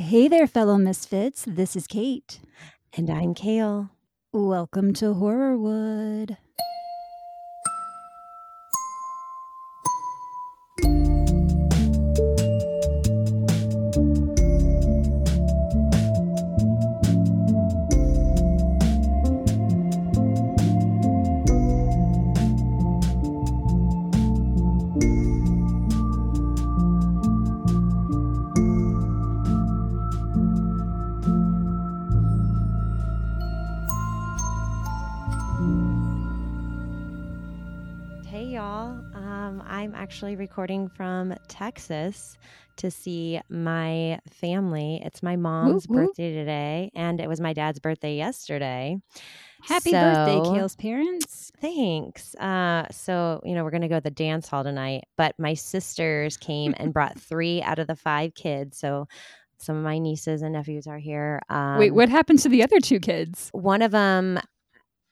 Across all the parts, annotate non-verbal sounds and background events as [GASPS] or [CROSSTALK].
Hey there, fellow misfits. This is Kate. And I'm Kale. Welcome to Horrorwood. Actually recording from Texas to see my family. It's my mom's Whoop, whoop. birthday today, and it was my dad's birthday yesterday. Happy birthday, So- Kale's parents. Thanks. Uh, so, you know, we're going to go to the dance hall tonight, but my sisters came and brought [LAUGHS] three out of the five kids. So, some of my nieces and nephews are here. Um, Wait, what happened to the other two kids? one of them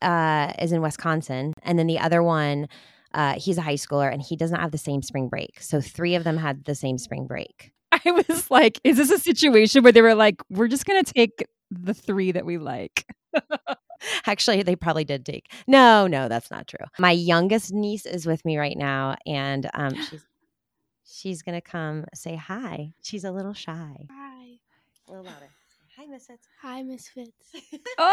uh, is in Wisconsin, and then the other one, uh, he's a high schooler, and he does not have the same spring break. So three of them had the same spring break. [LAUGHS] I was like, is this a situation where they were like, we're just going to take the three that we like? [LAUGHS] Actually, they probably did take. No, no, that's not true. My youngest niece is with me right now, and um, [GASPS] she's she's gonna come say hi. She's a little shy. Hi. A little louder. Hi, Misfits. Hi, Misfits. [LAUGHS] Oh,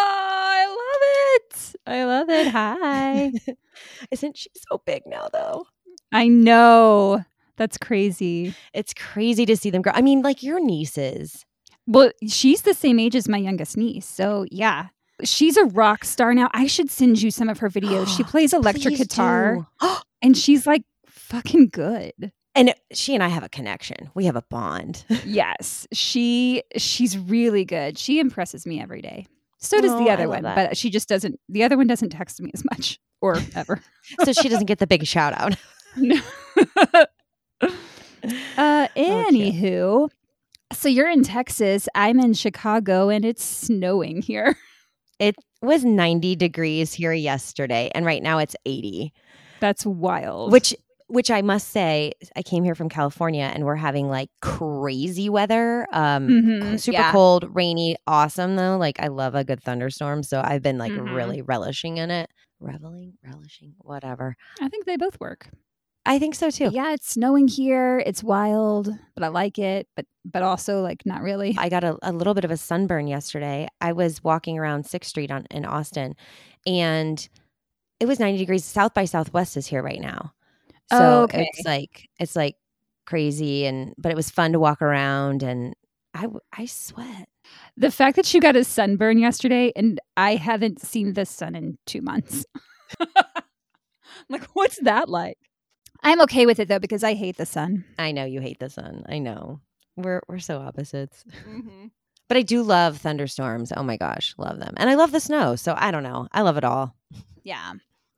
I love it. I love it. Hi. [LAUGHS] Isn't she so big now, though? I know. That's crazy. It's crazy to see them grow. I mean, like your nieces. Well, she's the same age as my youngest niece. So, yeah. She's a rock star now. I should send you some of her videos. She [GASPS] plays electric Please guitar [GASPS] and she's like fucking good. And she and I have a connection. We have a bond. [LAUGHS] Yes, she she's really good. She impresses me every day. So does Oh, the other one, that. but she just doesn't. The other one doesn't text me as much [LAUGHS] or ever. [LAUGHS] so she doesn't get the big shout out. no. uh, anywho, so you're in Texas. I'm in Chicago, and it's snowing here. It was 90 degrees here yesterday, and right now it's 80. That's wild. Which which I must say, I came here from California and we're having like crazy weather. Um Mhm, super yeah. cold, rainy, awesome though. Like I love a good thunderstorm. So I've been like Mhm. really relishing in it. Reveling, relishing, whatever. I think they both work. I think so too. Yeah, it's snowing here. It's wild, but I like it. But but also like not really. I got a, a little bit of a sunburn yesterday. I was walking around Sixth Street on in Austin, and it was ninety degrees. South by Southwest is here right now, Oh, so Oh, okay. it's like it's like crazy, and but it was fun to walk around, and I I sweat. The fact that you got a sunburn yesterday and I haven't seen the sun in two months. [LAUGHS] like, what's that like? I'm okay with it though because I hate the sun. I know you hate the sun. I know we're we're so opposites, mm-hmm. [LAUGHS] but I do love thunderstorms. Oh my gosh, love them, and I love the snow. So I don't know, I love it all. Yeah.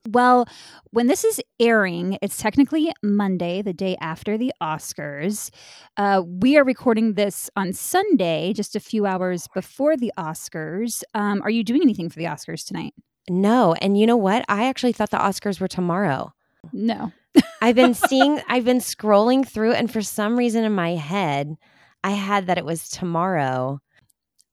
Well, when this is airing, it's technically Monday, the day after the Oscars. Uh, we are recording this on Sunday, just a few hours before the Oscars. Um, are you doing anything for the Oscars tonight? No, and you know what? I actually thought the Oscars were tomorrow. No. I've been [LAUGHS] seeing, I've been scrolling through, and for some reason in my head, I had that it was tomorrow.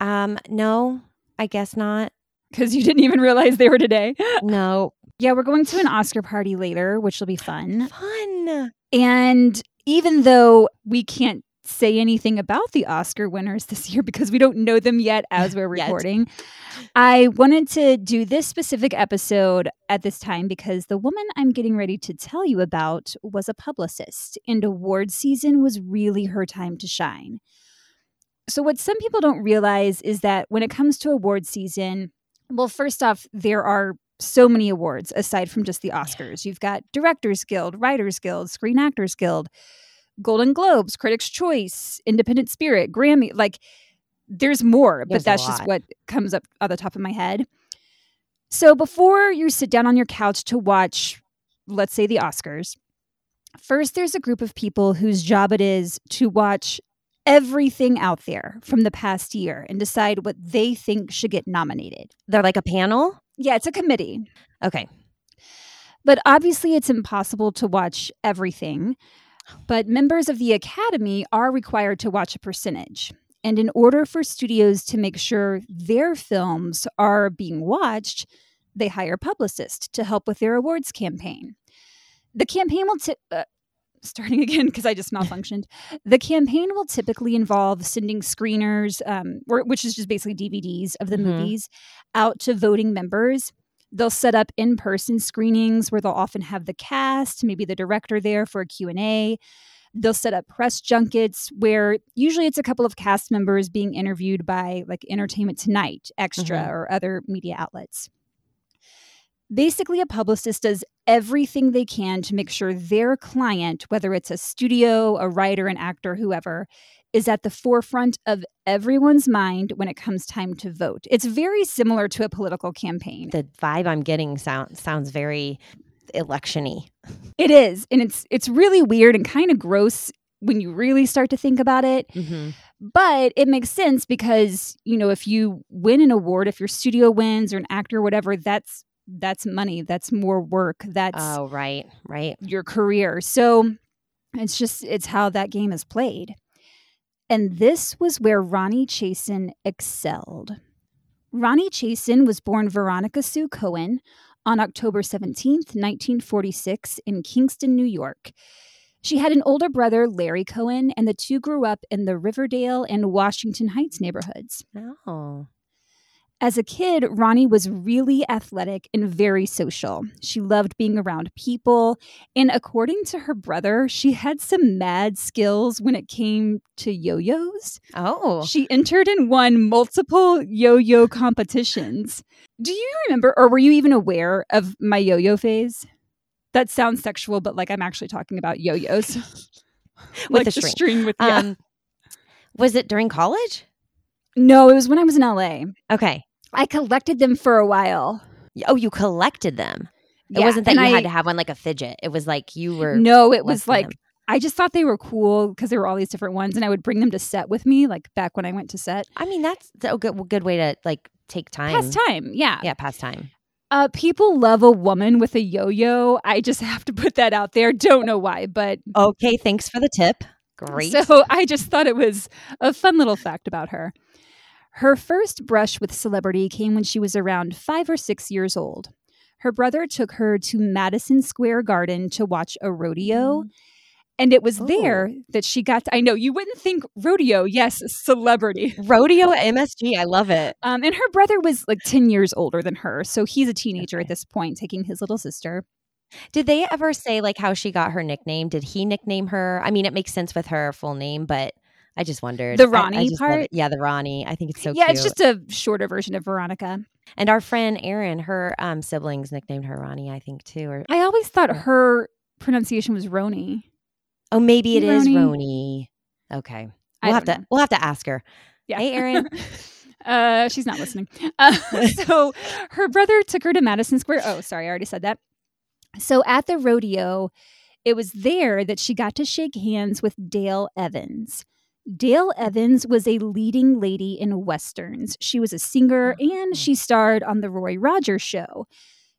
Um, no, I guess not. Because you didn't even realize they were today. No, Yeah, we're going to an Oscar party later, which will be fun. fun. And even though we can't say anything about the Oscar winners this year [LAUGHS] because we don't know them yet as we're [LAUGHS] recording, I wanted to do this specific episode at this time because the woman I'm getting ready to tell you about was a publicist, and award season was really her time to shine. So, what some people don't realize is that when it comes to award season, well, first off, there are so many awards aside from just the Oscars. You've got Directors Guild, Writers Guild, Screen Actors Guild, Golden Globes, Critics' Choice, Independent Spirit, Grammy. Like, there's more, There's but that's just what comes up on the top of my head. So, before you sit down on your couch to watch, let's say, the Oscars, first there's a group of people whose job it is to watch everything out there from the past year and decide what they think should get nominated. They're like a panel. Yeah, it's a committee. Okay. But obviously, it's impossible to watch everything. But members of the Academy are required to watch a percentage. And in order for studios to make sure their films are being watched, they hire publicists to help with their awards campaign. The campaign will tip. Uh, starting [LAUGHS] again because I just malfunctioned. the campaign will typically involve sending screeners, um, or, which is just basically DVDs of the Mhm. movies, out to voting members. They'll set up in-person screenings where they'll often have the cast, maybe the director there for a Q&A. They'll set up press junkets where usually it's a couple of cast members being interviewed by like Entertainment Tonight, Extra, Mhm. or other media outlets. Basically, a publicist does everything they can to make sure their client, whether it's a studio, a writer, an actor, whoever, is at the forefront of everyone's mind when it comes time to vote. It's very similar to a political campaign. The vibe I'm getting sound, sounds very electiony. It is, and it's it's really weird and kind of gross when you really start to think about it. Mm-hmm. But it makes sense because, you know, if you win an award, if your studio wins or an actor or whatever, that's that's money, that's more work, that's Oh, right, right. your career. So it's just it's how that game is played. And this was where Ronni Chasen excelled. Ronni Chasen was born Veronica Sue Cohen on October 17th, 1946 in Kingston, New York. She had an older brother, Larry Cohen, and the two grew up in the Riverdale and Washington Heights neighborhoods. Oh, As a kid, Ronni was really athletic and very social. She loved being around people. And according to her brother, she had some mad skills when it came to yo yo's. oh, She entered and won multiple yo yo competitions. Do you remember, or were you even aware of my yo yo phase? That sounds sexual, but like I'm actually talking about yo yos. [LAUGHS] [LAUGHS] With the string. with yeah. um, was it during college? no, it was when I was in LA. Okay. I collected them for a while. Oh, you collected them. It Yeah, wasn't that you I- had to have one like a fidget. It was like you were. No, it was like them. I just thought they were cool because there were all these different ones, and I would bring them to set with me, like back when I went to set. I mean, that's a good good way to like take time. Past time, yeah. Yeah, past time. Uh, people love a woman with a yo-yo. I just [LAUGHS] have to put that out there. Don't know why, but Okay, thanks for the tip. Great. so I just thought it was a fun little fact about her. Her first brush with celebrity came when she was around five or six years old. Her brother took her to Madison Square Garden to watch a rodeo. And it was Ooh. there that she got to, I know you wouldn't think rodeo, yes, celebrity. Rodeo MSG. I love it. Um, and her brother was like 10 years older than her. So he's a teenager Okay. at this point, taking his little sister. Did they ever say like how she got her nickname? Did he nickname her? I mean, it makes sense with her full name, but I just wondered. The I- I Ronni part? Yeah, the Ronni. I think it's so yeah, cute. it's just a shorter version of Veronica. and our friend Erin, her um, siblings nicknamed her Ronnie, I think too. Or I always thought her pronunciation was Roni. oh, maybe it is Roni. Roni. Okay, we'll have don't to know. we'll have to ask her. Yeah. Hey, Erin. [LAUGHS] uh, she's not listening. Uh, [LAUGHS] so her brother took her to Madison Square. Oh, sorry, I already said that. So at the rodeo, it was there that she got to shake hands with Dale Evans. Dale Evans was a leading lady in westerns. She was a singer and she starred on the Roy Rogers show.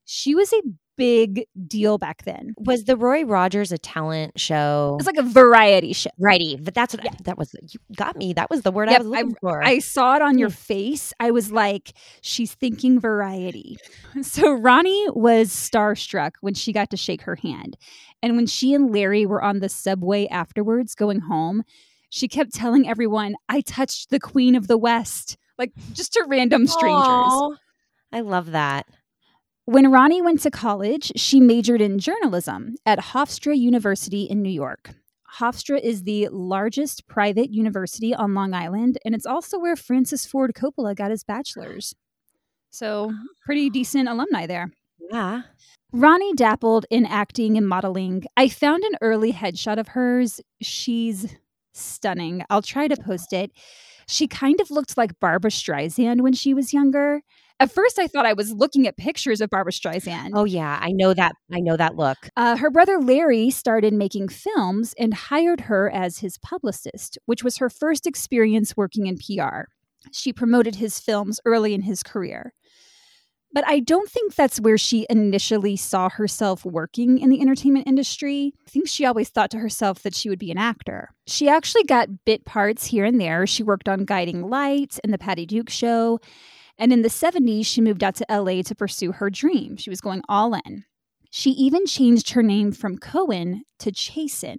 She was a big deal back then. Was the Roy Rogers a talent show? It was like a variety show. Righty, but that's what Yeah. that was. You got me. That was the word Yep, I was looking for. I saw it on your Hmm. face. I was like, she's thinking variety. [LAUGHS] So Ronni was starstruck when she got to shake her hand. And when she and Larry were on the subway afterwards going home, she kept telling everyone, I touched the Queen of the West, like just to random strangers. Aw, I love that. When Ronni went to college, she majored in journalism at Hofstra University in New York. Hofstra is the largest private university on Long Island, and it's also where Francis Ford Coppola got his bachelor's. So, pretty ah. decent alumni there. Yeah. Ronni dabbled in acting and modeling. I found an early headshot of hers. She's stunning. I'll try to post it. She kind of looked like Barbra Streisand when she was younger. At first, I thought I was looking at pictures of Barbra Streisand. Oh yeah, I know that. I know that look. Uh, her brother Larry started making films and hired her as his publicist, which was her first experience working in PR. She promoted his films early in his career. But I don't think that's where she initially saw herself working in the entertainment industry. I think she always thought to herself that she would be an actor. She actually got bit parts here and there. She worked on Guiding Lights and The Patty Duke Show. And in the 70s, she moved out to LA to pursue her dream. She was going all in. She even changed her name from Cohen to Chasen.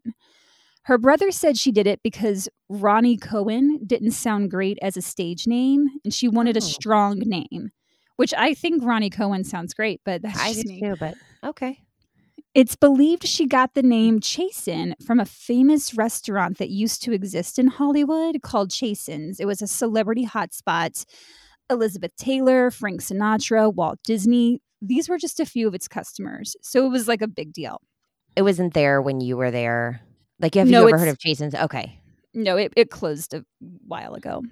Her brother said she did it because Ronni Cohen didn't sound great as a stage name, and she wanted Oh. a strong name which I think Ronni Cohen sounds great, but that's I just do me. too, but okay. It's believed she got the name Chasen from a famous restaurant that used to exist in Hollywood called Chasen's. It was a celebrity hotspot. Elizabeth Taylor, Frank Sinatra, Walt Disney, these were just a few of its customers. So it was like a big deal. It wasn't there when you were there. Like, you have No, you ever heard of Chasen's? Okay. No, it, it closed a while ago.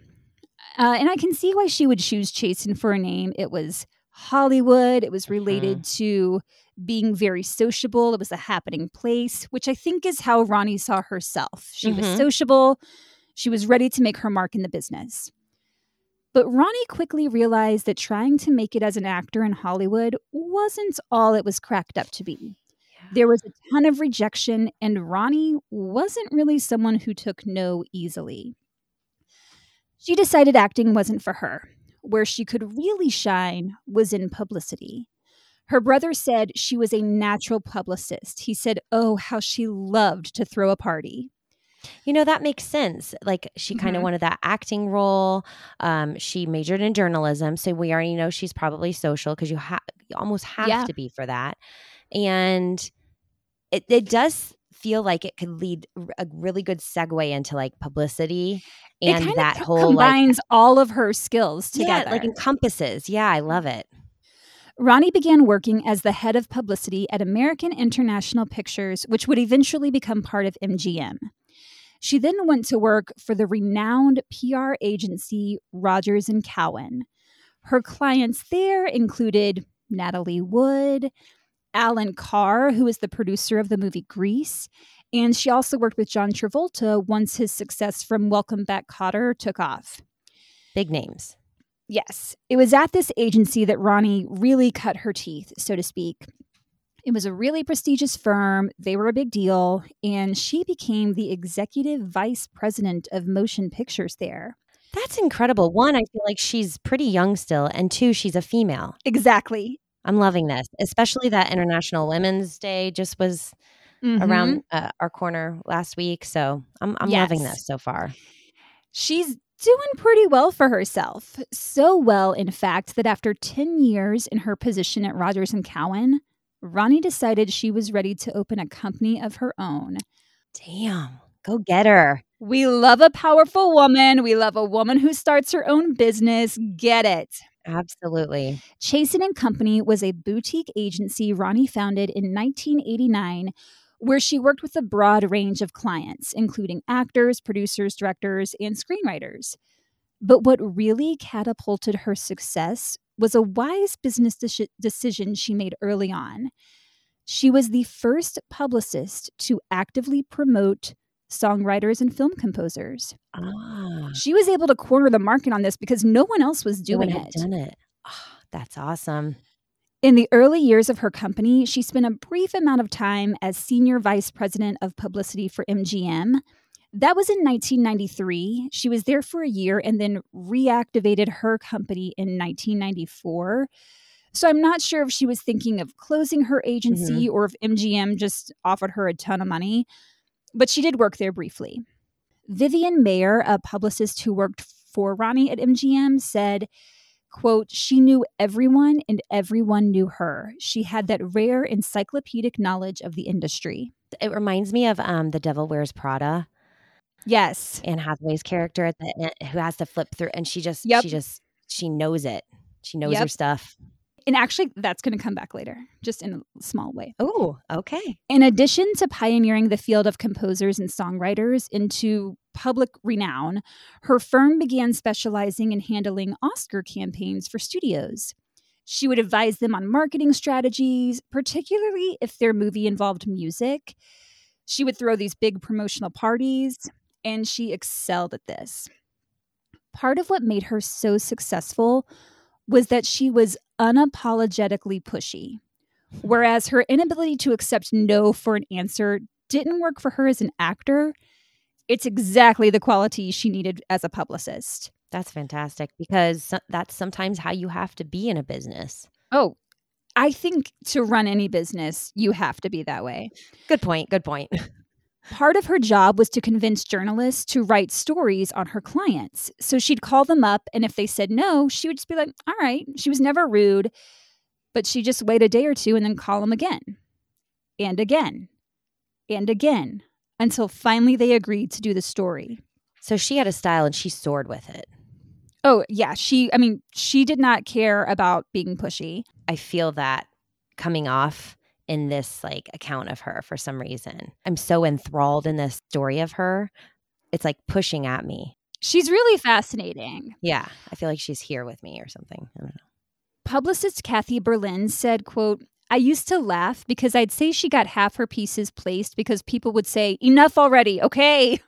Uh, and I can see why she would choose Chasen for a name. It was Hollywood. It was related to being very sociable. It was a happening place, which I think is how Ronni saw herself. She was Mhm. sociable. She was ready to make her mark in the business. But Ronni quickly realized that trying to make it as an actor in Hollywood wasn't all it was cracked up to be. There was a ton of rejection, and Ronni wasn't really someone who took no easily. She decided acting wasn't for her. Where she could really shine was in publicity. Her brother said she was a natural publicist. He said, Oh, how she loved to throw a party. You know, that makes sense. Like, she kind of Mhm. wanted that acting role. Um, she majored in journalism. So we already know she's probably social because you, ha- you almost have Yeah. to be for that. And it, it does feel like it could lead a really good segue into like publicity it and that whole like combines all of her skills together. yeah, like encompasses. Yeah, I love it. Ronni began working as the head of publicity at American International Pictures, which would eventually become part of MGM. She then went to work for the renowned PR agency Rogers and Cowan. Her clients there included Natalie Wood, Allan Carr, who is the producer of the movie Grease, and she also worked with John Travolta once his success from Welcome Back Kotter took off. Big names. Yes, it was at this agency that Ronni really cut her teeth, so to speak. It was a really prestigious firm, they were a big deal, and she became the executive vice president of motion pictures there. That's incredible. One, I feel like she's pretty young still. And two, she's a female. Exactly. I'm loving this, especially that International Women's Day just was Mhm. around uh, our corner last week. So I'm, I'm loving this so far. She's doing pretty well for herself. So well, in fact, that after 10 years in her position at Rogers and Cowan, Ronni decided she was ready to open a company of her own. Damn. Go get her. We love a powerful woman. We love a woman who starts her own business. Get it. Absolutely. Chasen and Company was a boutique agency Ronni founded in 1989 where she worked with a broad range of clients, including actors, producers, directors, and screenwriters. But what really catapulted her success was a wise business deci- decision she made early on. She was the first publicist to actively promote songwriters and film composers. Ah, She was able to corner the market on this because no one else was doing had it. done it. Ah, that's awesome. In the early years of her company, she spent a brief amount of time as senior vice president of publicity for MGM. That was in 1993. She was there for a year and then reactivated her company in 1994. So I'm not sure if she was thinking of closing her agency or if MGM just offered her a ton of money, but she did work there briefly. Vivian Mayer, a publicist who worked for Ronni at MGM, said, quote, she knew everyone and everyone knew her. She had that rare encyclopedic knowledge of the industry. It reminds me of um, The Devil Wears Prada, Yes. Anne Hathaway's character at the end who has to flip through, and she just, Yep. she just, she knows it. She knows her stuff. And actually, that's going to come back later, just in a small way. Oh, okay. In addition to pioneering the field of composers and songwriters into public renown, her firm began specializing in handling Oscar campaigns for studios. She would advise them on marketing strategies, particularly if their movie involved music. She would throw these big promotional parties, and she excelled at this. Part of what made her so successful was that she was unapologetically pushy. Whereas her inability to accept no for an answer didn't work for her as an actor, it's exactly the quality she needed as a publicist. That's fantastic because that's sometimes how you have to be in a business. Oh, I think to run any business, you have to be that way. Good point. Good point. [LAUGHS] Part of her job was to convince journalists to write stories on her clients. So she'd call them up, and if they said no, she would just be like, all right. She was never rude, but she just wait a day or two and then call them again and again and again until finally they agreed to do the story. So she had a style and she soared with it. Oh, yeah. She, I mean, she did not care about being pushy. I feel that coming off in this like account of her for some reason. I'm so enthralled in this story of her. It's like pushing at me. She's really fascinating. Yeah. I feel like she's here with me or something. I don't know. Publicist Kathy Berlin said, quote, I used to laugh because I'd say she got half her pieces placed because people would say, enough already, okay?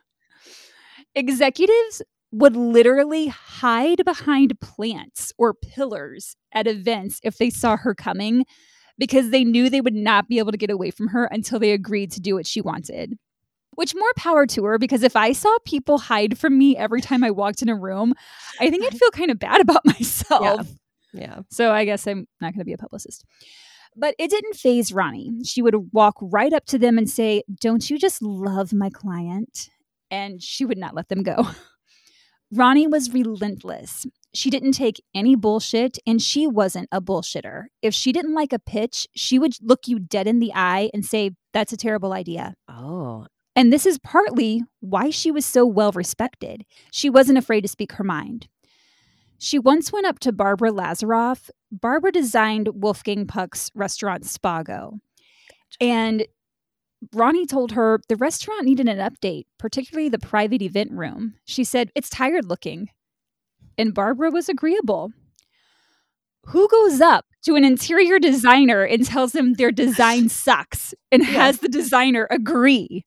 Executives would literally hide behind plants or pillars at events if they saw her coming because they knew they would not be able to get away from her until they agreed to do what she wanted. Which more power to her because if I saw people hide from me every time I walked in a room, I think I'd feel kind of bad [LAUGHS] about myself. Yeah. yeah. So I guess I'm not going to be a publicist. But it didn't phase Ronni. She would walk right up to them and say, Don't you just love my client? And she would not let them go. [LAUGHS] Ronni was relentless. She didn't take any bullshit, and she wasn't a bullshitter. If she didn't like a pitch, she would look you dead in the eye and say, That's a terrible idea. Oh. And this is partly why she was so well respected. She wasn't afraid to speak her mind. She once went up to Barbara Lazaroff. Barbara designed Wolfgang Puck's restaurant Spago. And Ronni told her the restaurant needed an update, particularly the private event room. She said, It's tired looking. And Barbara was agreeable. Who goes up to an interior designer and tells them their [LAUGHS] design sucks and yeah. has the designer agree?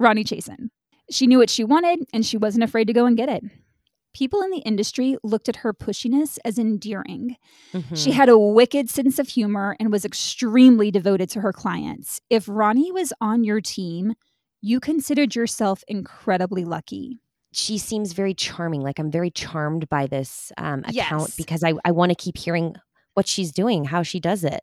Ronni Chasen. She knew what she wanted and she wasn't afraid to go and get it people in the industry looked at her pushiness as endearing. Mm-hmm. She had a wicked sense of humor and was extremely devoted to her clients. If Ronni was on your team, you considered yourself incredibly lucky. She seems very charming. Like I'm very charmed by this um, account yes. because I, I want to keep hearing what she's doing, how she does it.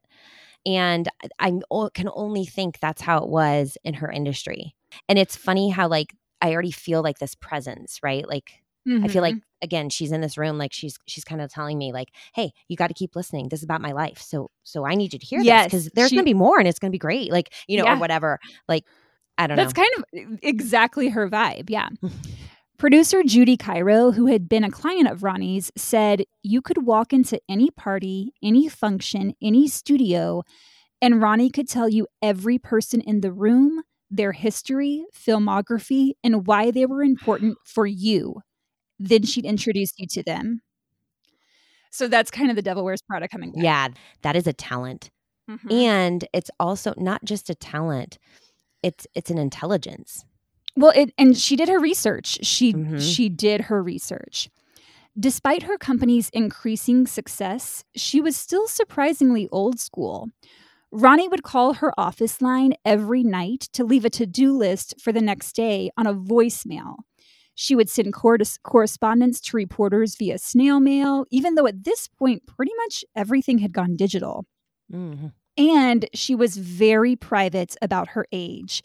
And I can only think that's how it was in her industry. And it's funny how, like, I already feel like this presence, right? Like, Mm-hmm. I feel like mm-hmm. again, she's in this room, like she's she's kind of telling me, like, "Hey, you got to keep listening. This is about my life. So so I need you to hear yes, this because there's she, gonna be more, and it's gonna be great. Like you know, yeah. or whatever. Like I don't That's know. That's kind of exactly her vibe. Yeah. [LAUGHS] Producer Judy Cairo, who had been a client of Ronni's, said you could walk into any party, any function, any studio, and Ronni could tell you every person in the room, their history, filmography, and why they were important for you then she'd introduce you to them. So that's kind of the Devil Wears Prada coming back. Yeah, that is a talent. Mm-hmm. And it's also not just a talent. It's it's an intelligence. Well, it and she did her research. She mm-hmm. she did her research. Despite her company's increasing success, she was still surprisingly old school. Ronni would call her office line every night to leave a to do list for the next day on a voicemail. She would send correspondence to reporters via snail mail, even though at this point, pretty much everything had gone digital. Mm-hmm. And she was very private about her age.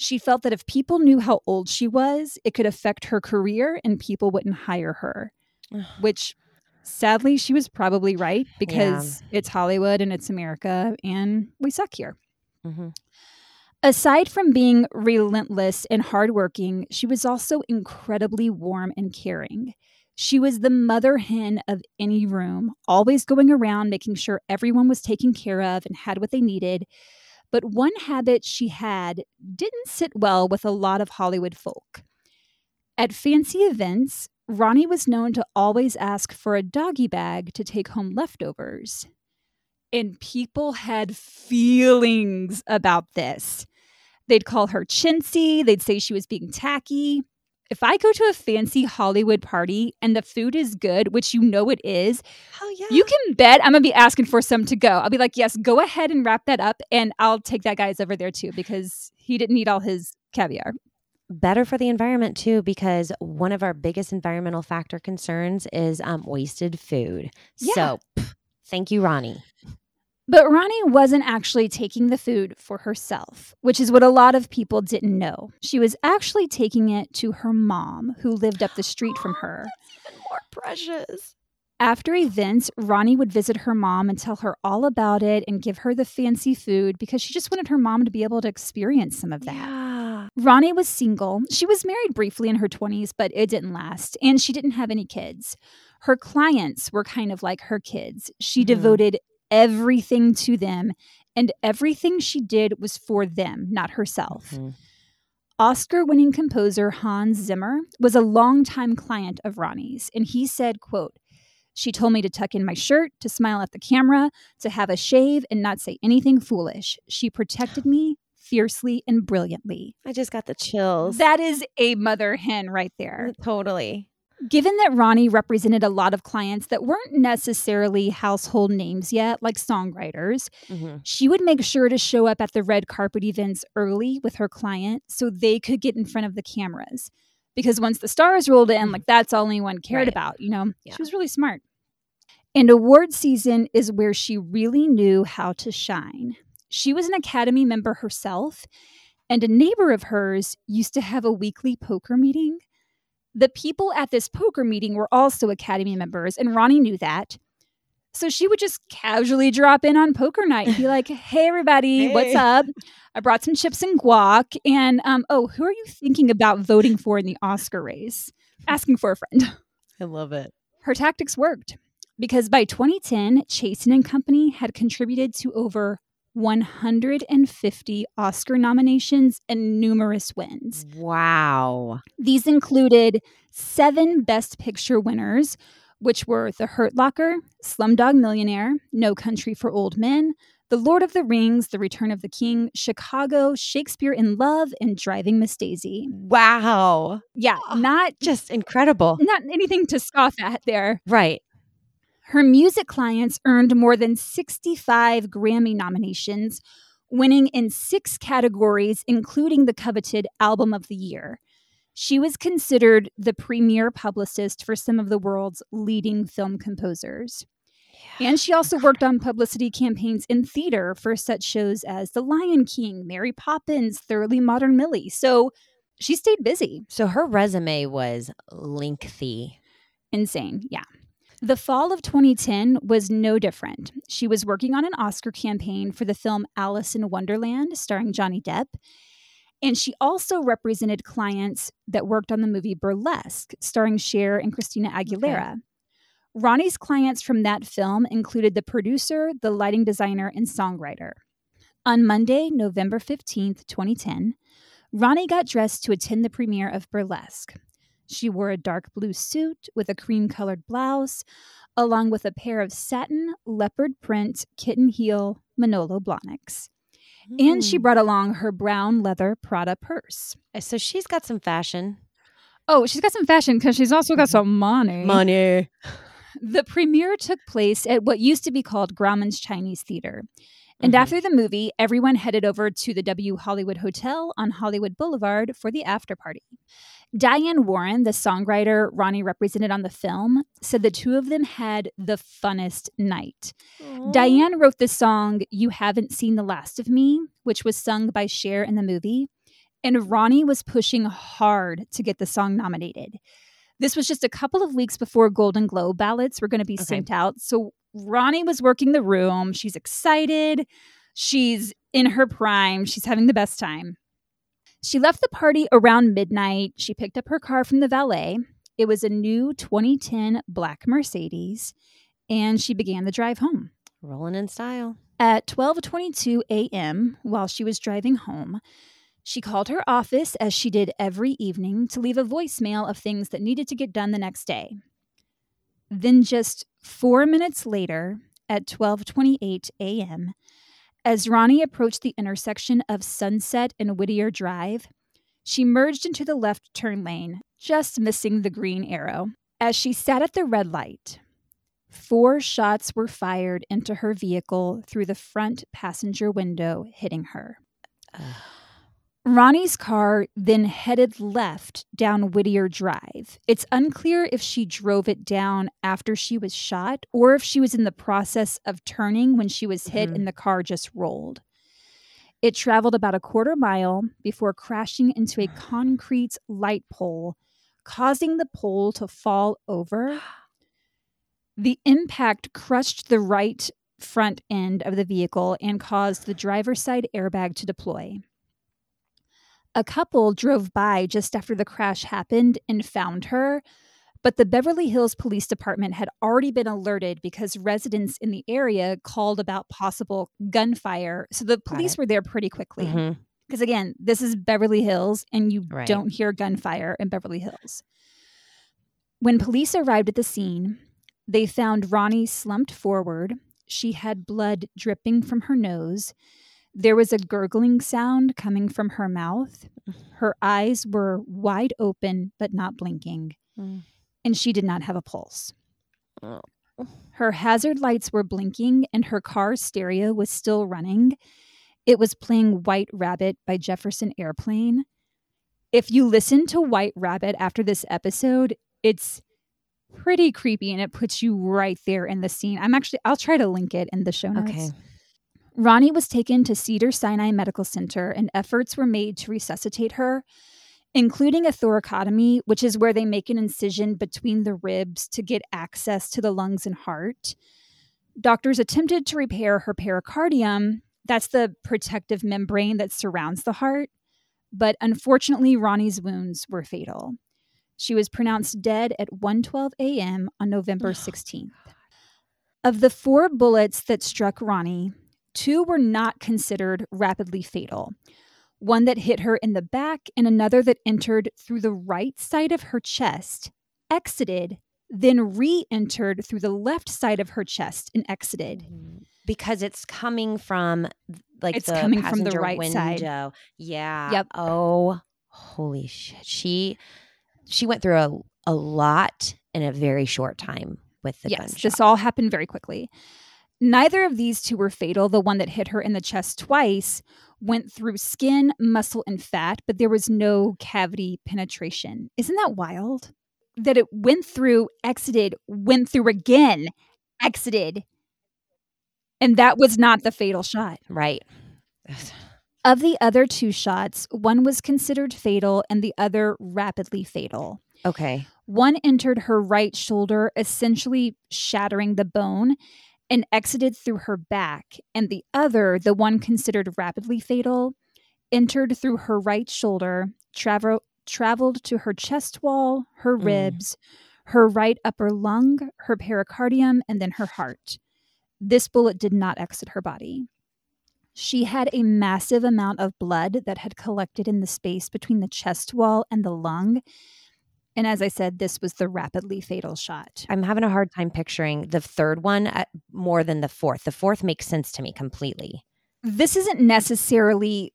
She felt that if people knew how old she was, it could affect her career and people wouldn't hire her, which sadly, she was probably right because yeah. it's Hollywood and it's America and we suck here. Mm-hmm. Aside from being relentless and hardworking, she was also incredibly warm and caring. She was the mother hen of any room, always going around making sure everyone was taken care of and had what they needed. But one habit she had didn't sit well with a lot of Hollywood folk. At fancy events, Ronni was known to always ask for a doggy bag to take home leftovers. And people had feelings about this. They'd call her chintzy. They'd say she was being tacky. If I go to a fancy Hollywood party and the food is good, which you know it is, Oh yeah. you can bet I'm gonna be asking for some to go. I'll be like, yes, go ahead and wrap that up, and I'll take that guy's over there too because he didn't eat all his caviar. better for the environment too because one of our biggest environmental factor concerns is um, wasted food. Yeah. So pff, thank you, Ronni. But Ronni wasn't actually taking the food for herself, which is what a lot of people didn't know. She was actually taking it to her mom, who lived up the street from [GASPS] her. Even more precious. After events, Ronni would visit her mom and tell her all about it and give her the fancy food because she just wanted her mom to be able to experience some of that. Yeah. Ronni was single. She was married briefly in her 20s, but it didn't last, and she didn't have any kids. Her clients were kind of like her kids. She Mhm. devoted everything to them, and everything she did was for them, not herself. Mhm. Oscar winning composer Hans Zimmer was a longtime client of Ronni's, and he said, quote, she told me to tuck in my shirt, to smile at the camera, to have a shave, and not say anything foolish. She protected me fiercely and brilliantly. I just got the chills. That is a mother hen right there. totally. Given that Ronni represented a lot of clients that weren't necessarily household names yet, like songwriters, Mhm. she would make sure to show up at the red carpet events early with her client so they could get in front of the cameras. Because once the stars rolled in, like that's all anyone cared Right. about, you know? Yeah. She was really smart. And award season is where she really knew how to shine. She was an Academy member herself, and a neighbor of hers used to have a weekly poker meeting. The people at this poker meeting were also Academy members, and Ronni knew that. So she would just casually drop in on poker night and be like, [LAUGHS] hey, everybody, what's up? I brought some chips and guac. And, um, oh, who are you thinking about voting for in the Oscar race? Asking for a friend. I love it. Her tactics worked because by 2010, Chasen and Company had contributed to over 150 Oscar nominations and numerous wins. Wow. These included seven Best Picture winners, which were The Hurt Locker, Slumdog Millionaire, No Country for Old Men, The Lord of the Rings, The Return of the King, Chicago, Shakespeare in Love, and Driving Miss Daisy. Wow. Yeah, not Just incredible. not anything to scoff at there. Right. Her music clients earned more than 65 Grammy nominations, winning in six categories, including the coveted Album of the Year. She was considered the premier publicist for some of the world's leading film composers. And she also worked on publicity campaigns in theater for such shows as The Lion King, Mary Poppins, Thoroughly Modern Millie. So she stayed busy. So her resume was lengthy. Insane, yeah. The fall of 2010 was no different. She was working on an Oscar campaign for the film Alice in Wonderland, starring Johnny Depp. And she also represented clients that worked on the movie Burlesque, starring Cher and Christina Aguilera. Ronni's clients from that film included the producer, the lighting designer, and songwriter. On Monday, November 15th, 2010, Ronni got dressed to attend the premiere of Burlesque. She wore a dark blue suit with a cream colored blouse, along with a pair of satin, leopard print, kitten heel Manolo Blahniks. And she Hmm. brought along her brown leather Prada purse. So she's got some fashion. Oh, she's got some fashion because she's also got some money. Money. The premiere took place at what used to be called Grauman's Chinese Theater. And Mhm. after the movie, everyone headed over to the W Hollywood Hotel on Hollywood Boulevard for the after party. Diane Warren, the songwriter Ronni represented on the film, said the two of them had the funnest night. Diane wrote the song You Haven't Seen the Last of Me, which was sung by Cher in the movie. And Ronni was pushing hard to get the song nominated. This was just a couple of weeks before Golden Globe ballots were going to be Okay. sent out. So Ronni was working the room. She's excited. She's in her prime. She's having the best time. She left the party around midnight. She picked up her car from the valet. It was a new 2010 black Mercedes, and she began the drive home. Rolling in style. At 12:22 a.m., while she was driving home, she called her office as she did every evening to leave a voicemail of things that needed to get done the next day. Then just 4 minutes later, at 12:28 a.m., as Ronni approached the intersection of Sunset and Whittier Drive, she merged into the left turn lane just missing the green arrow. As she sat at the red light, four shots were fired into her vehicle through the front passenger window, hitting her. Ronni's car then headed left down Whittier Drive. It's unclear if she drove it down after she was shot or if she was in the process of turning when she was hit Mhm. and the car just rolled. It traveled about a quarter mile before crashing into a concrete light pole, causing the pole to fall over. [GASPS] The impact crushed the right front end of the vehicle and caused the driver's side airbag to deploy. A couple drove by just after the crash happened and found her, but the Beverly Hills Police Department had already been alerted because residents in the area called about possible gunfire. So the police were there pretty quickly. Mm-hmm. Because again, this is Beverly Hills and you Right. don't hear gunfire in Beverly Hills. When police arrived at the scene, they found Ronni slumped forward. She had blood dripping from her nose. There was a gurgling sound coming from her mouth. Her eyes were wide open but not blinking, Mm. and she did not have a pulse. Oh. Her hazard lights were blinking and her car stereo was still running. It was playing White Rabbit by Jefferson Airplane. If you listen to White Rabbit after this episode, it's pretty creepy and it puts you right there in the scene. I'm actually, I'll try to link it in the show notes. Okay. Ronni was taken to Cedar Sinai Medical Center and efforts were made to resuscitate her, including a thoracotomy, which is where they make an incision between the ribs to get access to the lungs and heart. Doctors attempted to repair her pericardium, that's the protective membrane that surrounds the heart, but unfortunately Ronni's wounds were fatal. She was pronounced dead at 1:12 a.m. on November 16th. Of the four bullets that struck Ronni, two were not considered rapidly fatal. One that hit her in the back and another that entered through the right side of her chest, exited, then re-entered through the left side of her chest and exited. Mm-hmm. Because it's coming from like It's the coming from the right side. window. Yeah. Yep. Oh, holy shit. She she went through a, a lot in a very short time with the yes, gunshot. this all happened very quickly. Neither of these two were fatal. The one that hit her in the chest twice went through skin, muscle, and fat, but there was no cavity penetration. Isn't that wild? That it went through, exited, went through again, exited. And that was not the fatal shot. right. Of the other two shots, one was considered fatal and the other rapidly fatal. Okay. One entered her right shoulder, essentially shattering the bone, and exited through her back. And the other, the one considered rapidly fatal, entered through her right shoulder, travel, traveled to her chest wall, her Mm. ribs, her right upper lung, her pericardium, and then her heart. This bullet did not exit her body. She had a massive amount of blood that had collected in the space between the chest wall and the lung. And as I said, this was the rapidly fatal shot. I'm having a hard time picturing the third one uh, more than the fourth. The fourth makes sense to me completely. This isn't necessarily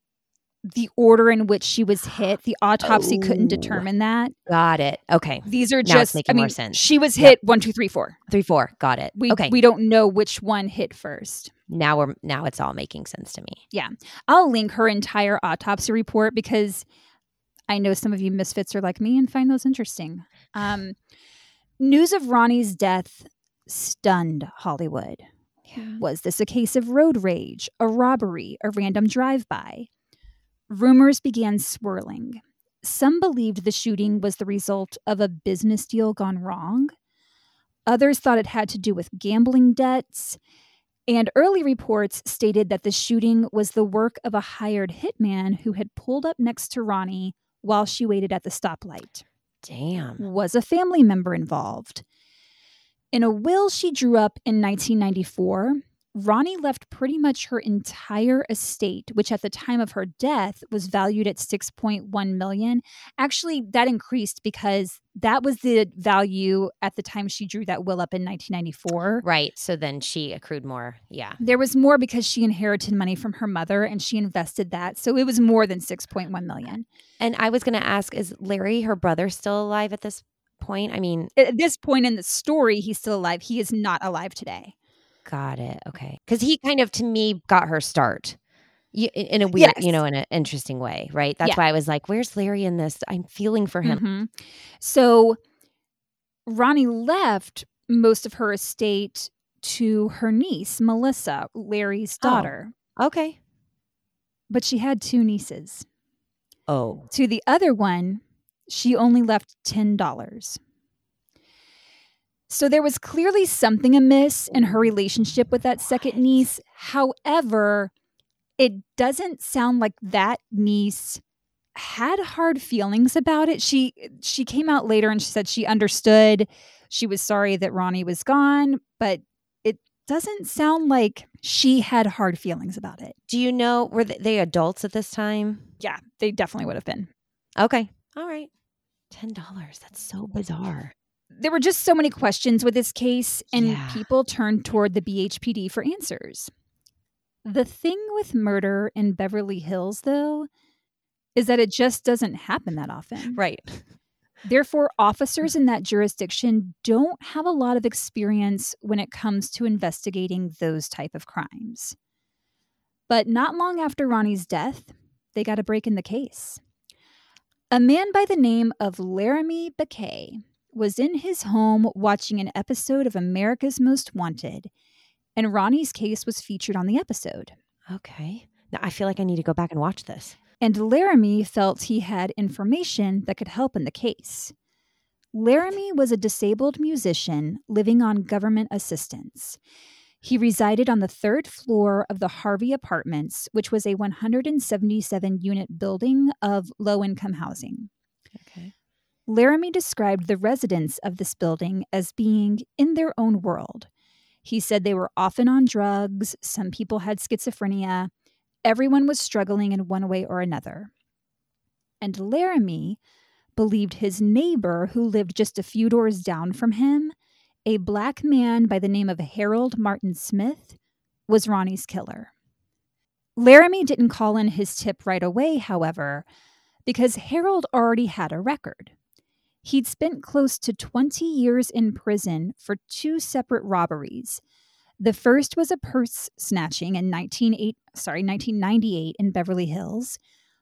the order in which she was hit. The autopsy couldn't Oh. determine that. Got it. Okay. These are Now just making I mean, more sense. She was Yep. hit one, two, three, four. Three, four. Got it. We okay. we don't know which one hit first. now we're now it's all making sense to me. Yeah. I'll link her entire autopsy report because I know some of you misfits are like me and find those interesting. Um, news of Ronni's death stunned Hollywood. Was this a case of road rage, a robbery, a random drive by? Rumors began swirling. Some believed the shooting was the result of a business deal gone wrong. Others thought it had to do with gambling debts. And early reports stated that the shooting was the work of a hired hitman who had pulled up next to Ronni while she waited at the stoplight. Damn. Was a family member involved? In a will she drew up in 1994, Ronni left pretty much her entire estate, which at the time of her death was valued at 6.1 million. Actually, that increased because that was the value at the time she drew that will up in 1994. Right. So then she accrued more. Yeah. There was more because she inherited money from her mother and she invested that. So it was more than 6.1 million. And I was going to ask is Larry, her brother, still alive at this point? I mean, At this point in the story, he's still alive. He is not alive today. Got it. Okay. Because he kind of, to me, got her start. In a weird, you know, in an interesting way, right? That's Yeah. why I was like, "Where's Larry in this?" I'm feeling for him. Mhm. So Ronni left most of her estate to her niece, Melissa, Larry's Oh. daughter. Okay. But she had two nieces. Oh, To the other one, she only left $10. So there was clearly something amiss in her relationship with that second niece. However, it doesn't sound like that niece had hard feelings about it. She she came out later and she said she understood. She was sorry that Ronni was gone, but it doesn't sound like she had hard feelings about it. do you know were they adults at this time? Yeah, they definitely would have been. Okay. All right. Ten dollars. That's so bizarre. There were just so many questions with this case, and Yeah. people turned toward the BHPD for answers. The thing with murder in Beverly Hills, though, is that it just doesn't happen that often. Right. Therefore, officers in that jurisdiction don't have a lot of experience when it comes to investigating those type of crimes. But not long after Ronni's death, they got a break in the case. A man by the name of Laramie Baquet was in his home watching an episode of America's Most Wanted, and Ronni's case was featured on the episode. Okay. Now I feel like I need to go back and watch this. and Laramie felt he had information that could help in the case. Laramie was a disabled musician living on government assistance. He resided on the third floor of the Harvey Apartments, which was a 177 unit building of low income housing. Okay. Laramie described the residents of this building as being in their own world. He said they were often on drugs, some people had schizophrenia, everyone was struggling in one way or another. And Laramie believed his neighbor, who lived just a few doors down from him, a black man by the name of Harold Martin Smith, was Ronni's killer. Laramie didn't call in his tip right away, however, because Harold already had a record. He'd spent close to 20 years in prison for two separate robberies. The first was a purse snatching in 198 sorry, 1998 in Beverly Hills.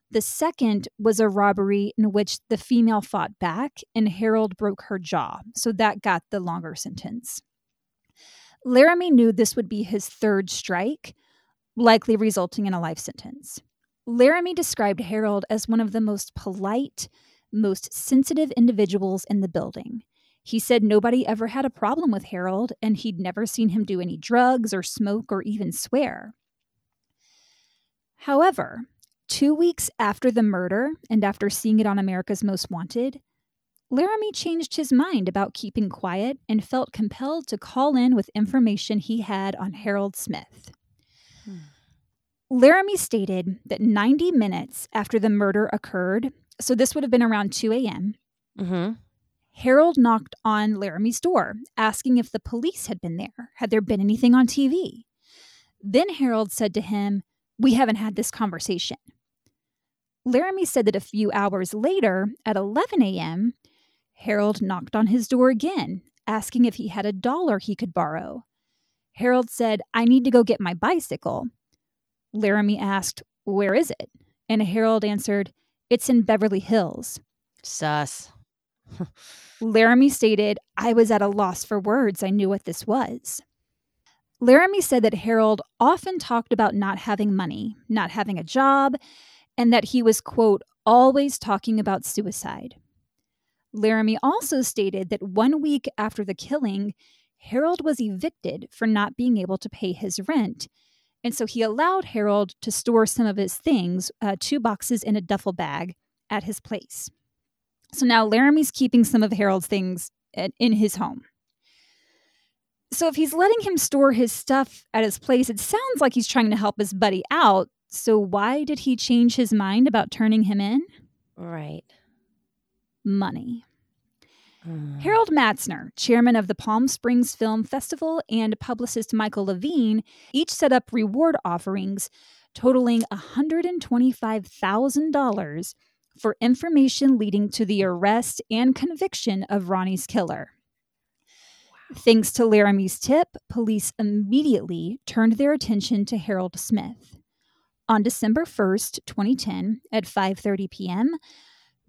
The second was a robbery in which the female fought back and Harold broke her jaw, so that got the longer sentence. Laramie knew this would be his third strike, likely resulting in a life sentence. Laramie described Harold as one of the most polite, most sensitive individuals in the building. He said nobody ever had a problem with Harold and he'd never seen him do any drugs or smoke or even swear. However, two weeks after the murder and after seeing it on America's Most Wanted, Laramie changed his mind about keeping quiet and felt compelled to call in with information he had on Harold Smith. Hmm. Laramie stated that 90 minutes after the murder occurred, so this would have been around 2 a.m., Mm-hmm. Harold knocked on Laramie's door, asking if the police had been there. Had there been anything on TV? Then Harold said to him, We haven't had this conversation. Laramie said that a few hours later, at 11 a.m., Harold knocked on his door again, asking if he had a dollar he could borrow. Harold said, I need to go get my bicycle. Laramie asked, Where is it? And Harold answered, It's in Beverly Hills. Sus. [LAUGHS] Laramie stated, I was at a loss for words. I knew what this was. Laramie said that Harold often talked about not having money, not having a job, and that he was, quote, always talking about suicide. Laramie also stated that one week after the killing, Harold was evicted for not being able to pay his rent. And so he allowed Harold to store some of his things, uh, two boxes in a duffel bag, at his place. So now Laramie's keeping some of Harold's things at, in his home. So if he's letting him store his stuff at his place, it sounds like he's trying to help his buddy out. So why did he change his mind about turning him in? Right. Money. Mm. Harold Matzner, chairman of the Palm Springs Film Festival, and publicist Michael Levine each set up reward offerings totaling $125,000 for information leading to the arrest and conviction of Ronni's killer. Thanks to Laramie's tip, police immediately turned their attention to Harold Smith. On December 1st, 2010, at 5:30 p.m.,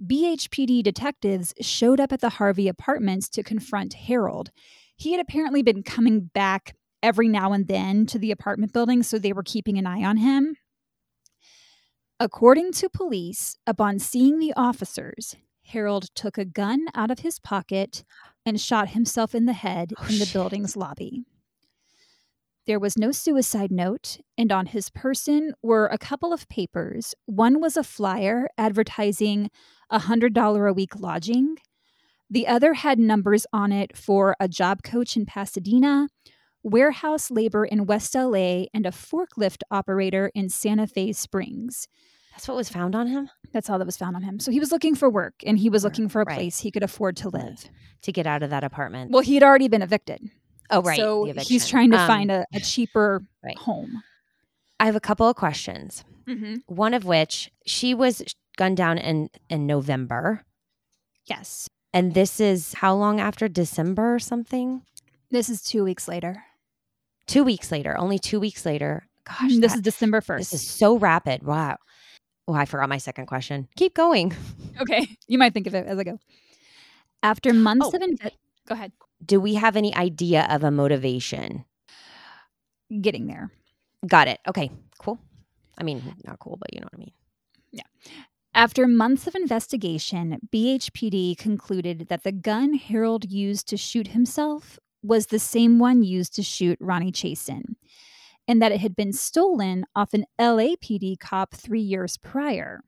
BHPD detectives showed up at the Harvey apartments to confront Harold. He had apparently been coming back every now and then to the apartment building, so they were keeping an eye on him. According to police, upon seeing the officers, Harold took a gun out of his pocket and shot himself in the head Oh, in the shit. building's lobby. There was no suicide note, and on his person were a couple of papers. One was a flyer advertising a $100 a week lodging. The other had numbers on it for a job coach in Pasadena, warehouse labor in West LA, and a forklift operator in Santa Fe Springs. That's what was found on him That's all that was found on him. So he was looking for work and he was looking for a right. place he could afford to live. to get out of that apartment. Well, he had already been evicted. oh, right. So he's trying to Um, find a, a cheaper [SIGHS] right. home. I have a couple of questions. Mm-hmm. One of which she was gunned down in in November, Yes. and this is how long after December or something? This is two weeks later. Two weeks later. Only two weeks later. Gosh, mm, this that- is December 1st. this is so rapid. Wow. Oh, I forgot my second question. Keep going. [LAUGHS] okay. You might think of it as I go. After months Oh. of inve- go ahead. Do we have any idea of a motivation? Getting there. Got it. Okay, cool. I mean, not cool, but you know what I mean. After months of investigation, BHPD concluded that the gun Harold used to shoot himself was the same one used to shoot Ronni Chasen, and that it had been stolen off an LAPD cop three years prior.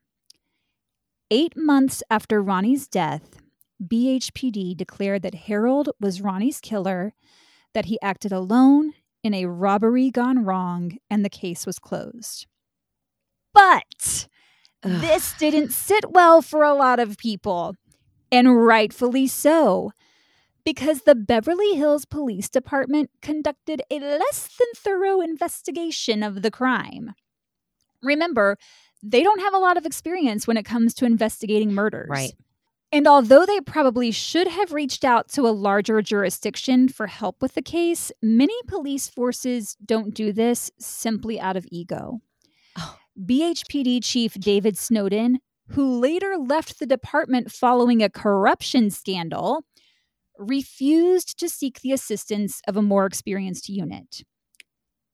Eight months after Ronni's death, BHPD declared that Harold was Ronni's killer, that he acted alone in a robbery gone wrong, and the case was closed. But. This didn't sit well for a lot of people, and rightfully so, because the Beverly Hills Police Department conducted a less than thorough investigation of the crime. Remember, they don't have a lot of experience when it comes to investigating murders. Right. And although they probably should have reached out to a larger jurisdiction for help with the case, many police forces don't do this simply out of ego. BHPD Chief David Snowden, who later left the department following a corruption scandal, refused to seek the assistance of a more experienced unit.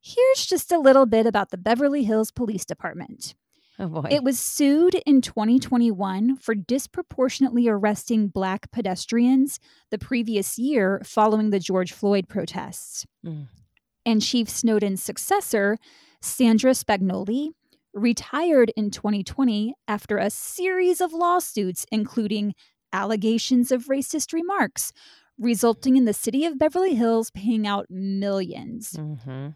Here's just a little bit about the Beverly Hills Police Department. Oh boy. It was sued in 2021 for disproportionately arresting black pedestrians the previous year following the George Floyd protests. Mm. And Chief Snowden's successor, Sandra Spagnoli, retired in 2020 after a series of lawsuits, including allegations of racist remarks, resulting in the city of Beverly Hills paying out millions. hmm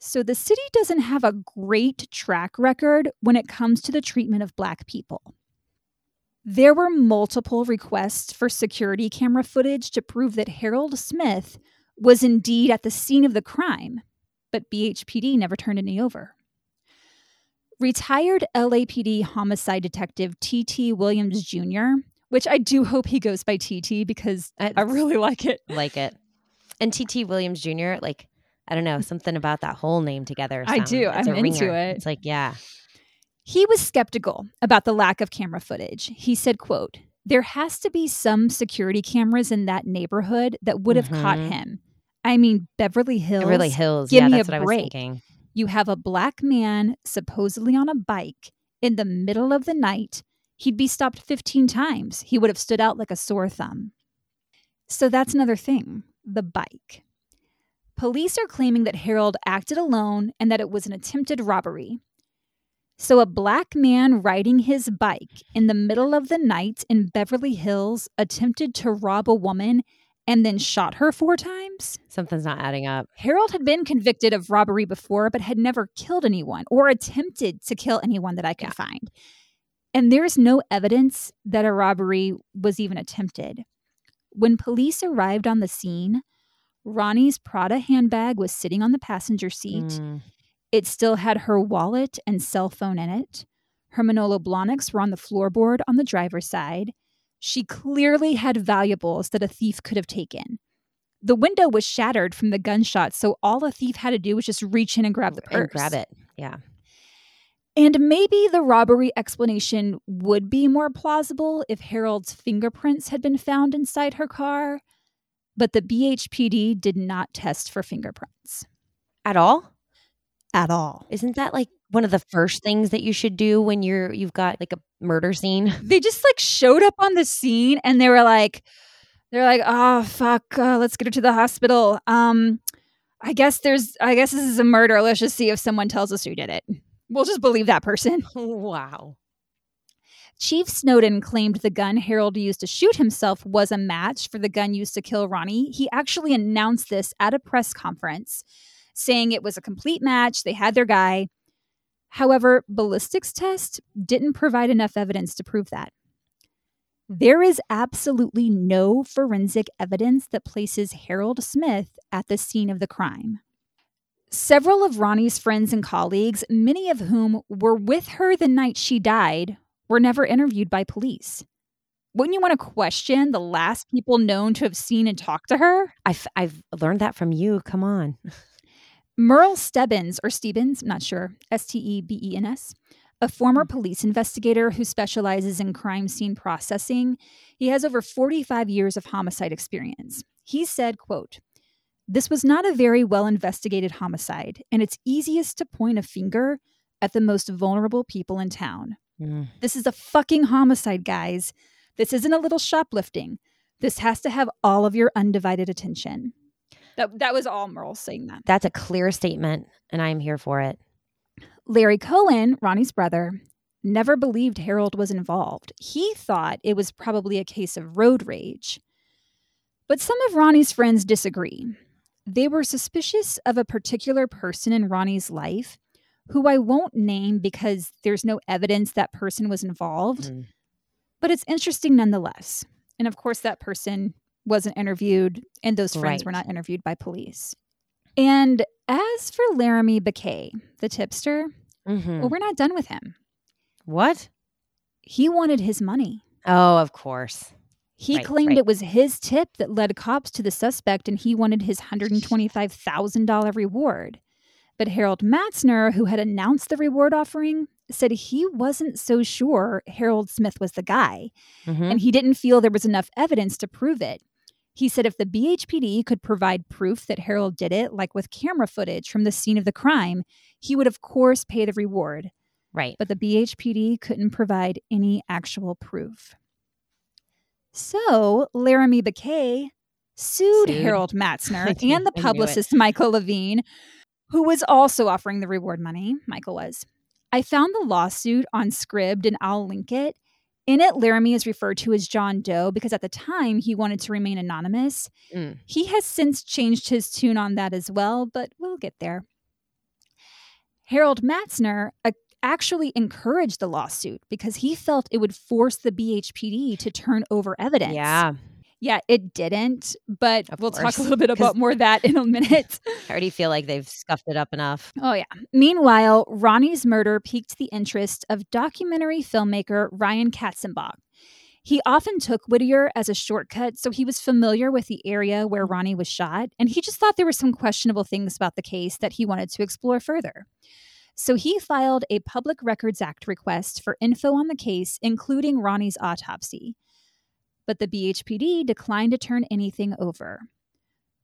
So the city doesn't have a great track record when it comes to the treatment of Black people. There were multiple requests for security camera footage to prove that Harold Smith was indeed at the scene of the crime, but BHPD never turned any over. Retired LAPD homicide detective T.T. Williams Jr., which I do hope he goes by TT because I really like it. like it. And TT Williams Jr. Like I don't know something about that whole name together. I do. it's I'm into ringer. it. It's like yeah. He was skeptical about the lack of camera footage. He said, quote, there has to be some security cameras in that neighborhood that would have caught Mhm. him. I mean, Beverly Hills. Beverly Hills. give yeah, me a that's what I was break. You have a black man supposedly on a bike in the middle of the night. He'd be stopped 15 times. He would have stood out like a sore thumb. So that's another thing the bike. Police are claiming that Harold acted alone and that it was an attempted robbery. So, a black man riding his bike in the middle of the night in Beverly Hills attempted to rob a woman and then shot her four times? Something's not adding up. Harold had been convicted of robbery before, but had never killed anyone or attempted to kill anyone that I could Yeah. find. And there's no evidence that a robbery was even attempted. When police arrived on the scene, Ronni's Prada handbag was sitting on the passenger seat. Mm. It still had her wallet and cell phone in it. Her Manolo Blahniks were on the floorboard on the driver's side. She clearly had valuables that a thief could have taken. The window was shattered from the gunshot, so all the thief had to do was just reach in and grab the purse. And grab it. Yeah. And maybe the robbery explanation would be more plausible if Harold's fingerprints had been found inside her car, but the BHPD did not test for fingerprints At all? at all. Isn't that like one of the first things that you should do when you're you've got like a murder scene? They just like showed up on the scene and they were like, they're like, oh fuck, uh, let's get her to the hospital. Um, I guess there's, I guess this is a murder. Let's just see if someone tells us who did it. We'll just believe that person. [LAUGHS] wow. Chief Snowden claimed the gun Harold used to shoot himself was a match for the gun used to kill Ronni. He actually announced this at a press conference, saying it was a complete match. They had their guy. However, ballistics test didn't provide enough evidence to prove that. There is absolutely no forensic evidence that places Harold Smith at the scene of the crime. Several of Ronni's friends and colleagues, many of whom were with her the night she died, were never interviewed by police. Wouldn't you want to question the last people known to have seen and talked to her? I've I've learned that from you. Come on. Merle Stebbins, or Stevens, not sure, S T E B E N S, a former police investigator who specializes in crime scene processing. He has over 45 years of homicide experience. He said, quote, this was not a very well investigated homicide, and it's easiest to point a finger at the most vulnerable people in town. Mm. This is a fucking homicide, guys. This isn't a little shoplifting. This has to have all of your undivided attention. That, that was all Merle saying that. That's a clear statement, and I'm here for it. Larry Cohen, Ronni's brother, never believed Harold was involved. He thought it was probably a case of road rage. But some of Ronni's friends disagree. They were suspicious of a particular person in Ronni's life who I won't name because there's no evidence that person was involved, Mm. but it's interesting nonetheless. And of course, that person wasn't interviewed, and those friends were not interviewed by police. And as for Laramie Bakay, the tipster, Mhm. well, we're not done with him. What? He wanted his money. Oh, of course. He Right, claimed right. it was his tip that led cops to the suspect and he wanted his $125,000 reward. But Harold Matzner, who had announced the reward offering, said he wasn't so sure Harold Smith was the guy Mhm. and he didn't feel there was enough evidence to prove it. He said if the BHPD could provide proof that Harold did it, like with camera footage from the scene of the crime, he would, of course, pay the reward. Right. But the BHPD couldn't provide any actual proof. So Laramie Bakay sued, Sued. Harold Matzner [LAUGHS] and the I knew it. publicist Michael Levine, who was also offering the reward money. Michael was. I found the lawsuit on Scribd and I'll link it. In it, Laramie is referred to as John Doe because at the time he wanted to remain anonymous. Mm. He has since changed his tune on that as well, but we'll get there. Harold Matzner uh, actually encouraged the lawsuit because he felt it would force the BHPD to turn over evidence. Yeah. Yeah, it didn't, but Of we'll talk a little bit about more of that in a minute. [LAUGHS] I already feel like they've scuffed it up enough. Oh, yeah. Meanwhile, Ronni's murder piqued the interest of documentary filmmaker Ryan Katzenbach. He often took Whittier as a shortcut, so he was familiar with the area where Ronni was shot, and he just thought there were some questionable things about the case that he wanted to explore further. So he filed a Public Records Act request for info on the case, including Ronni's autopsy. But the BHPD declined to turn anything over.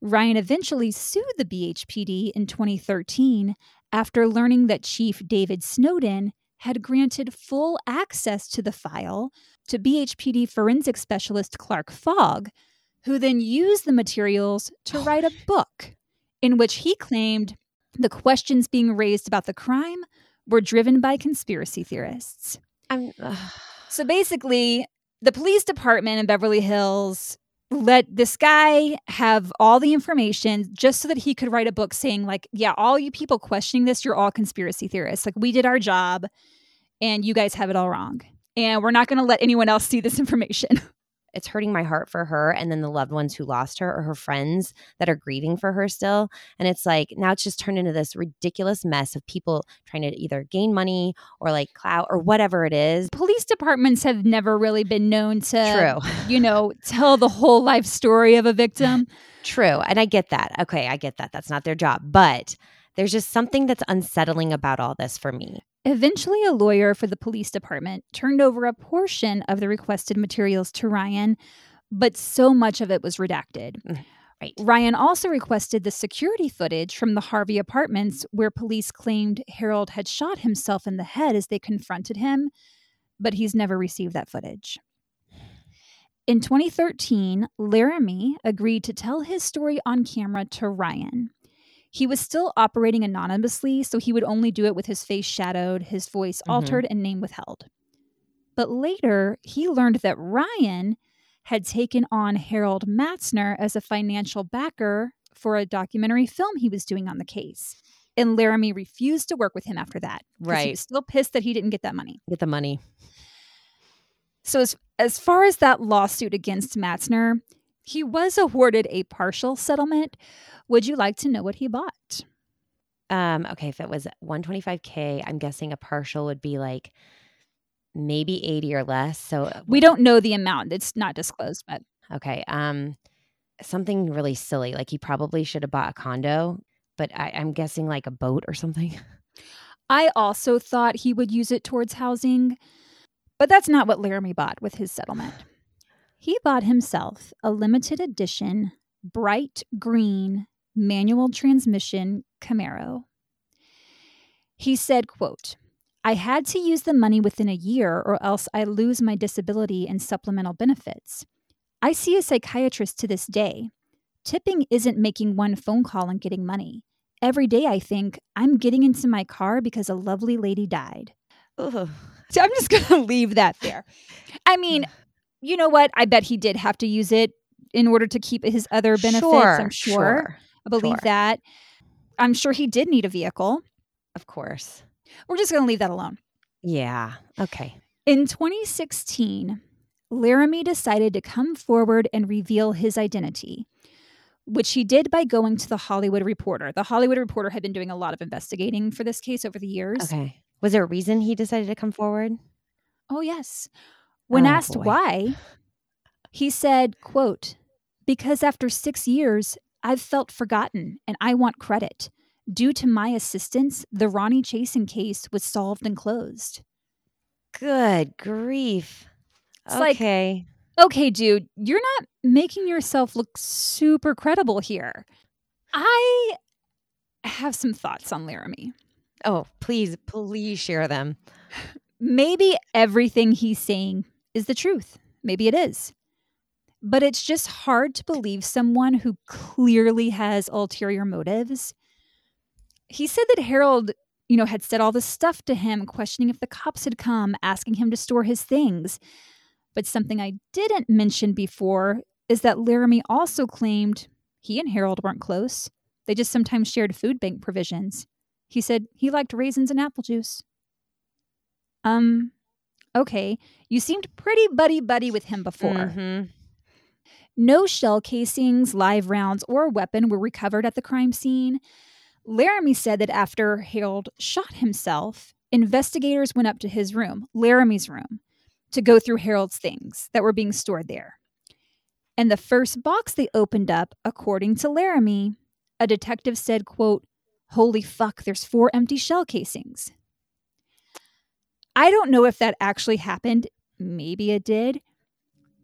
Ryan eventually sued the BHPD in 2013 after learning that Chief David Snowden had granted full access to the file to BHPD forensic specialist Clark Fogg, who then used the materials to oh, write a book in which he claimed the questions being raised about the crime were driven by conspiracy theorists. I'm. So basically, the police department in Beverly Hills let this guy have all the information just so that he could write a book saying like yeah all you people questioning this you're all conspiracy theorists. Like we did our job and you guys have it all wrong. And we're not going to let anyone else see this [LAUGHS] information it's hurting my heart for her and then the loved ones who lost her or her friends that are grieving for her still. And it's like now it's just turned into this ridiculous mess of people trying to either gain money or like clout or whatever it is. Police departments have never really been known to true. you know tell the whole life story of a victim. True and i get that. Okay i get that. That's not their job but there's just something that's unsettling about all this for me Eventually, a lawyer for the police department turned over a portion of the requested materials to Ryan, but so much of it was redacted. Mm. Right. Ryan also requested the security footage from the Harvey apartments where police claimed Harold had shot himself in the head as they confronted him, but he's never received that footage. In 2013, Laramie agreed to tell his story on camera to Ryan. He was still operating anonymously, so he would only do it with his face shadowed, his voice Mhm. altered, and name withheld. But later, he learned that Ryan had taken on Harold Matzner as a financial backer for a documentary film he was doing on the case. And Laramie refused to work with him after that. 'cause He Right. was still pissed that he didn't get that money. get the money So, as, as far as that lawsuit against Matzner, he was awarded a partial settlement. Would you like to know what he bought? um okay if it was 125k i'm guessing a partial would be like maybe 80 or less so uh, We don't know the amount. It's not disclosed, but Okay. Um, something really silly. Like he probably should have bought a condo, but I, I'm guessing like a boat or something. [LAUGHS] I also thought he would use it towards housing, but that's not what Laramie bought with his settlement. He bought himself a limited edition bright green manual transmission Camaro. He said, quote, I had to use the money within a year or else I lose my disability and supplemental benefits. I see a psychiatrist to this day. Tipping isn't making one phone call and getting money. Every day I think I'm getting into my car because a lovely lady died. Ugh. So I'm just [LAUGHS] going to leave that there. I mean, you know what? I bet he did have to use it in order to keep his other benefits. I'm sure. I believe sure. that. I'm sure he did need a vehicle. Of course. We're just going to leave that alone. Yeah. Okay. In 2016, Laramie decided to come forward and reveal his identity, which he did by going to the Hollywood Reporter. The Hollywood Reporter had been doing a lot of investigating for this case over the years. Okay. Was there a reason he decided to come forward? Oh, yes. When Oh, asked boy. why, he said, quote, because after six years, I've felt forgotten and I want credit. Due to my assistance, the Ronni Chasen case was solved and closed. Good grief. It's like- okay. Okay, dude, you're not making yourself look super credible here. I have some thoughts on Laramie. oh, please, please share them. Maybe everything he's saying is the truth. Maybe it is. But it's just hard to believe someone who clearly has ulterior motives. He said that Harold, you know, had said all this stuff to him, questioning if the cops had come, asking him to store his things. But something I didn't mention before is that Laramie also claimed he and Harold weren't close. They just sometimes shared food bank provisions. He said he liked raisins and apple juice. Um, okay. You seemed pretty buddy buddy with him before. Mhm. No shell casings, live rounds, or weapon were recovered at the crime scene. Laramie said that after Harold shot himself, investigators went up to his room, Laramie's room, to go through Harold's things that were being stored there. And the first box they opened up, according to Laramie, a detective said, quote, Holy fuck, there's four empty shell casings. I don't know if that actually happened. Maybe it did.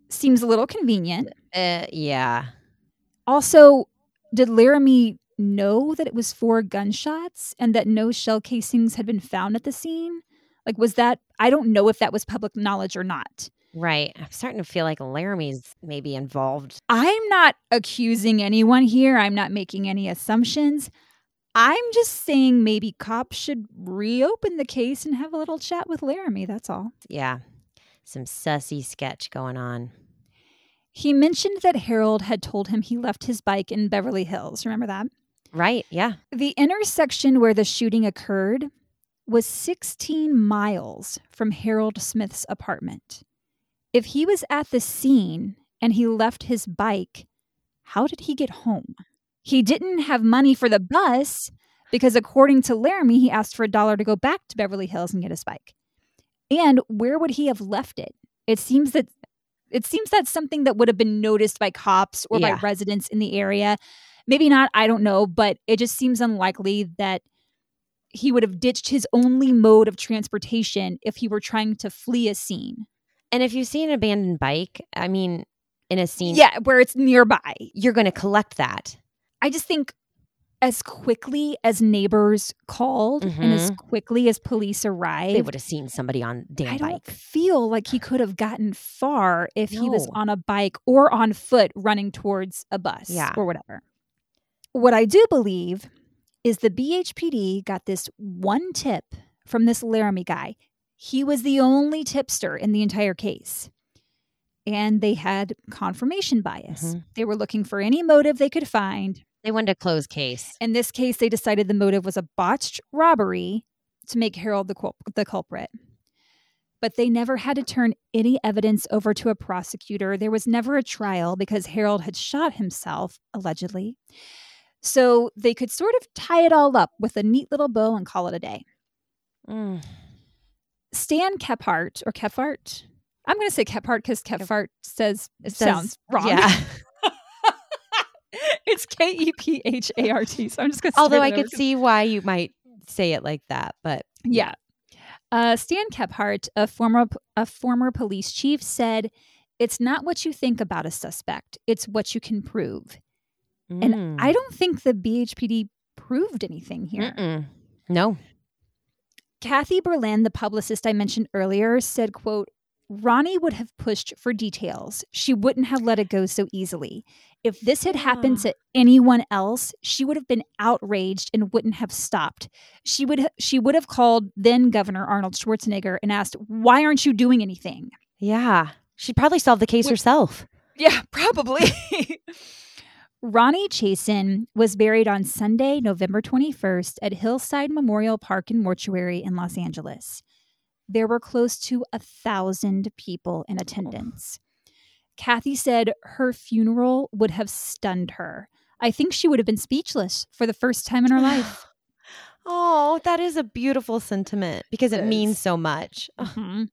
Seems a little convenient. Uh, yeah. Also, did Laramie know that it was four gunshots and that no shell casings had been found at the scene? Like, was that, I don't know if that was public knowledge or not. Right. I'm starting to feel like Laramie's maybe involved. I'm not accusing anyone here. I'm not making any assumptions. I'm just saying maybe cops should reopen the case and have a little chat with Laramie. That's all. Yeah. Some sussy sketch going on. He mentioned that Harold had told him he left his bike in Beverly Hills. Remember that? Right. Yeah. The intersection where the shooting occurred was 16 miles from Harold Smith's apartment. If he was at the scene and he left his bike, how did he get home? He didn't have money for the bus because, according to Laramie, he asked for a dollar to go back to Beverly Hills and get his bike. And where would he have left it? It seems that it seems that's something that would have been noticed by cops or Yeah. by residents in the area. Maybe not, I don't know, but it just seems unlikely that he would have ditched his only mode of transportation if he were trying to flee a scene. And if you see an abandoned bike, I mean, in a scene, Yeah, where it's nearby. you're going to collect that. I just think as quickly as neighbors called and as quickly as police arrived, They would have seen somebody on damn I don't bike. feel like he could have gotten far if he was on a bike or on foot running towards a bus Yeah. or whatever. What I do believe is the BHPD got this one tip from this Laramie guy. He was the only tipster in the entire case. And they had confirmation bias. Mhm. They were looking for any motive they could find. They wanted a closed case. In this case, they decided the motive was a botched robbery to make Harold the, cul- the culprit. But they never had to turn any evidence over to a prosecutor. There was never a trial because Harold had shot himself, allegedly. So they could sort of tie it all up with a neat little bow and call it a day. Mm. Stan Kephart, or Kephart, I'm going to say Kephart because Kephart says it says- sounds wrong. Yeah. [LAUGHS] [LAUGHS] it's K E P H A R T. So I'm just going to say. Although I could see why you might say it like that, but Yeah. Uh, Stan Kephart, a former a former police chief, said, "It's not what you think about a suspect; it's what you can prove." And Mm. I don't think the BHPD proved anything here. Mm-mm. no. Kathy Berlin, the publicist I mentioned earlier, said, "quote Ronni would have pushed for details. She wouldn't have let it go so easily. If this had happened to anyone else, she would have been outraged and wouldn't have stopped. She would she would have called then Governor Arnold Schwarzenegger and asked, "Why aren't you doing anything?" Yeah. She'd probably solve the case Which- herself. Yeah, [LAUGHS] probably. Ronni Chasen was buried on Sunday, November 21st at Hillside Memorial Park and Mortuary in Los Angeles. There were close to a thousand people in attendance. Kathy said her funeral would have stunned her. I think she would have been speechless for the first time in her life. [SIGHS] Oh, that is a beautiful sentiment because it It means so much. Mhm.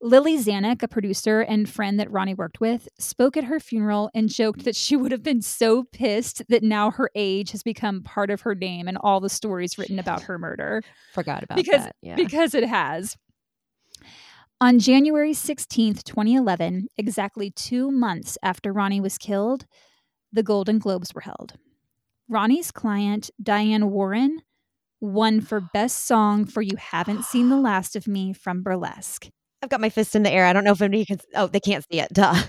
Lili Zanuck, a producer and friend that Ronni worked with, spoke at her funeral and joked that she would have been so pissed that now her age has become part of her name and all the stories written about her murder Forgot about Because- that. Yeah. because it has. On January 16th, 2011, exactly two months after Ronni was killed, the Golden Globes were held. Ronni's client, Diane Warren, won for Best Song for You Haven't Seen the Last of Me from Burlesque. I've got my fist in the air. I don't know if anybody can. Oh, they can't see it. Duh. [LAUGHS]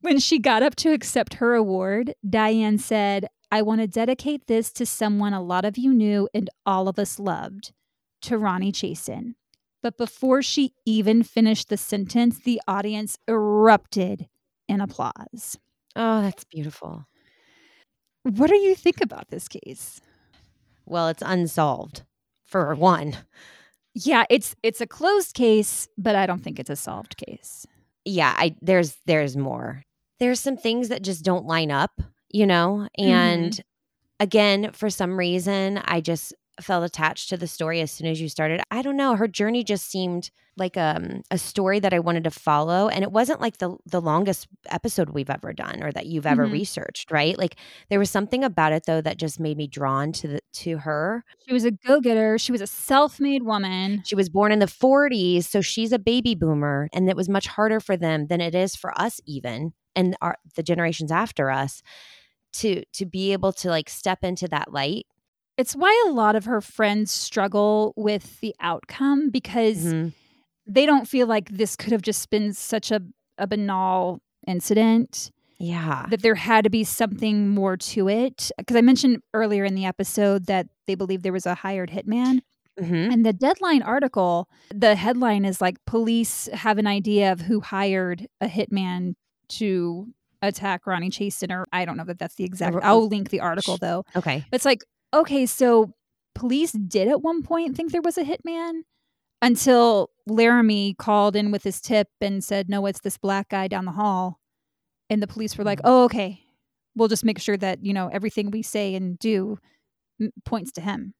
When she got up to accept her award, Diane said, I want to dedicate this to someone a lot of you knew and all of us loved, to Ronni Chasen. But before she even finished the sentence, the audience erupted in applause. Oh, that's beautiful. What do you think about this case? Well, it's unsolved for one. Yeah, it's it's a closed case, but I don't think it's a solved case. Yeah, I there's there's more. There's some things that just don't line up, you know? Mm-hmm. And again, for some reason, I just felt attached to the story as soon as you started. I don't know, her journey just seemed like um, a story that I wanted to follow and it wasn't like the the longest episode we've ever done or that you've ever Mhm. researched, right? Like there was something about it though that just made me drawn to the to her. She was a go-getter, she was a self-made woman. She was born in the 40s, so she's a baby boomer, and it was much harder for them than it is for us, even and our the generations after us, to to be able to like step into that light. It's why a lot of her friends struggle with the outcome because Mhm. they don't feel like this could have just been such a, a banal incident Yeah, that there had to be something more to it because i mentioned earlier in the episode that they believe there was a hired hitman Mhm. and the deadline article the headline is like police have an idea of who hired a hitman to attack Ronni Chasen, or I don't know that that's the exact. I'll link the article though. Okay. It's like, okay, so police did at one point think there was a hitman until Laramie called in with his tip and said, no, it's this black guy down the hall. And the police were like, Mm. oh, okay, we'll just make sure that, you know, everything we say and do m- points to him.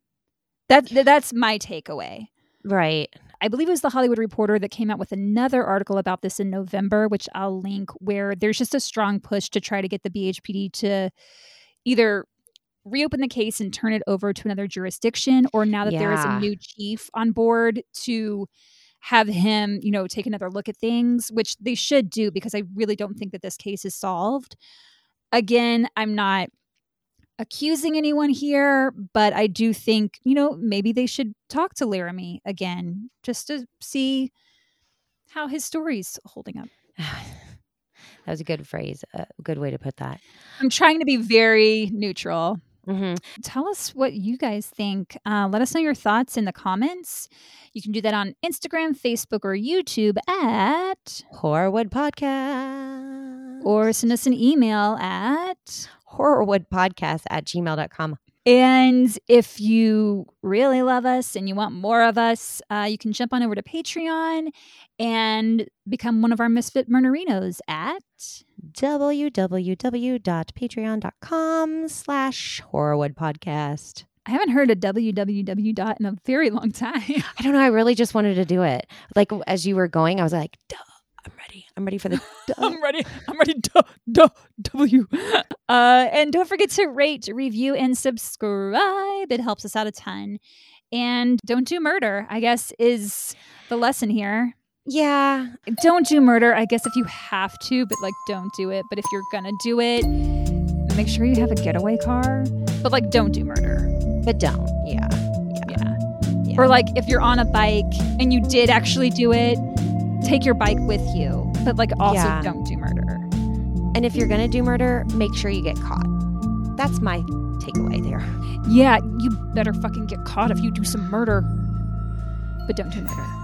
That, that's my takeaway. Right. I believe it was the Hollywood Reporter that came out with another article about this in November, which I'll link, where there's just a strong push to try to get the BHPD to either reopen the case and turn it over to another jurisdiction, or now that there is a new chief on board to have him, you know, take another look at things, which they should do because I really don't think that this case is solved. Again, I'm not accusing anyone here, but I do think, you know, maybe they should talk to Laramie again just to see how his story's holding up. [SIGHS] that was a good phrase, a good way to put that. I'm trying to be very neutral. Hmm Tell us what you guys think. Uh, let us know your thoughts in the comments. You can do that on Instagram, Facebook, or YouTube at, Horrorwood Podcast. or send us an email at. horrorwoodpodcast at gmail.com. And if you really love us and you want more of us, uh, you can jump on over to Patreon and become one of our Misfit Murderinos at. www.patreon.com slash horrorwood podcast. I haven't heard a www dot in a very long time. [LAUGHS] I don't know. I really just wanted to do it. Like as you were going, I was like, duh, I'm ready. I'm ready for the [LAUGHS] duh. I'm ready. I'm ready. Duh, duh, W. [LAUGHS] Uh, and don't forget to rate, review, and subscribe. It helps us out a ton. And don't do murder, I guess, is the lesson here. Yeah. Don't do murder, I guess, if you have to, but like, don't do it. But if you're gonna do it, make sure you have a getaway car. But like, don't do murder. But don't. Yeah. Yeah. Yeah. Or like, if you're on a bike and you did actually do it, take your bike with you. But like, also Yeah. don't do murder. And if you're to do murder, make sure you get caught. That's my takeaway there. Yeah, you better fucking get caught if you do some murder. But don't do murder.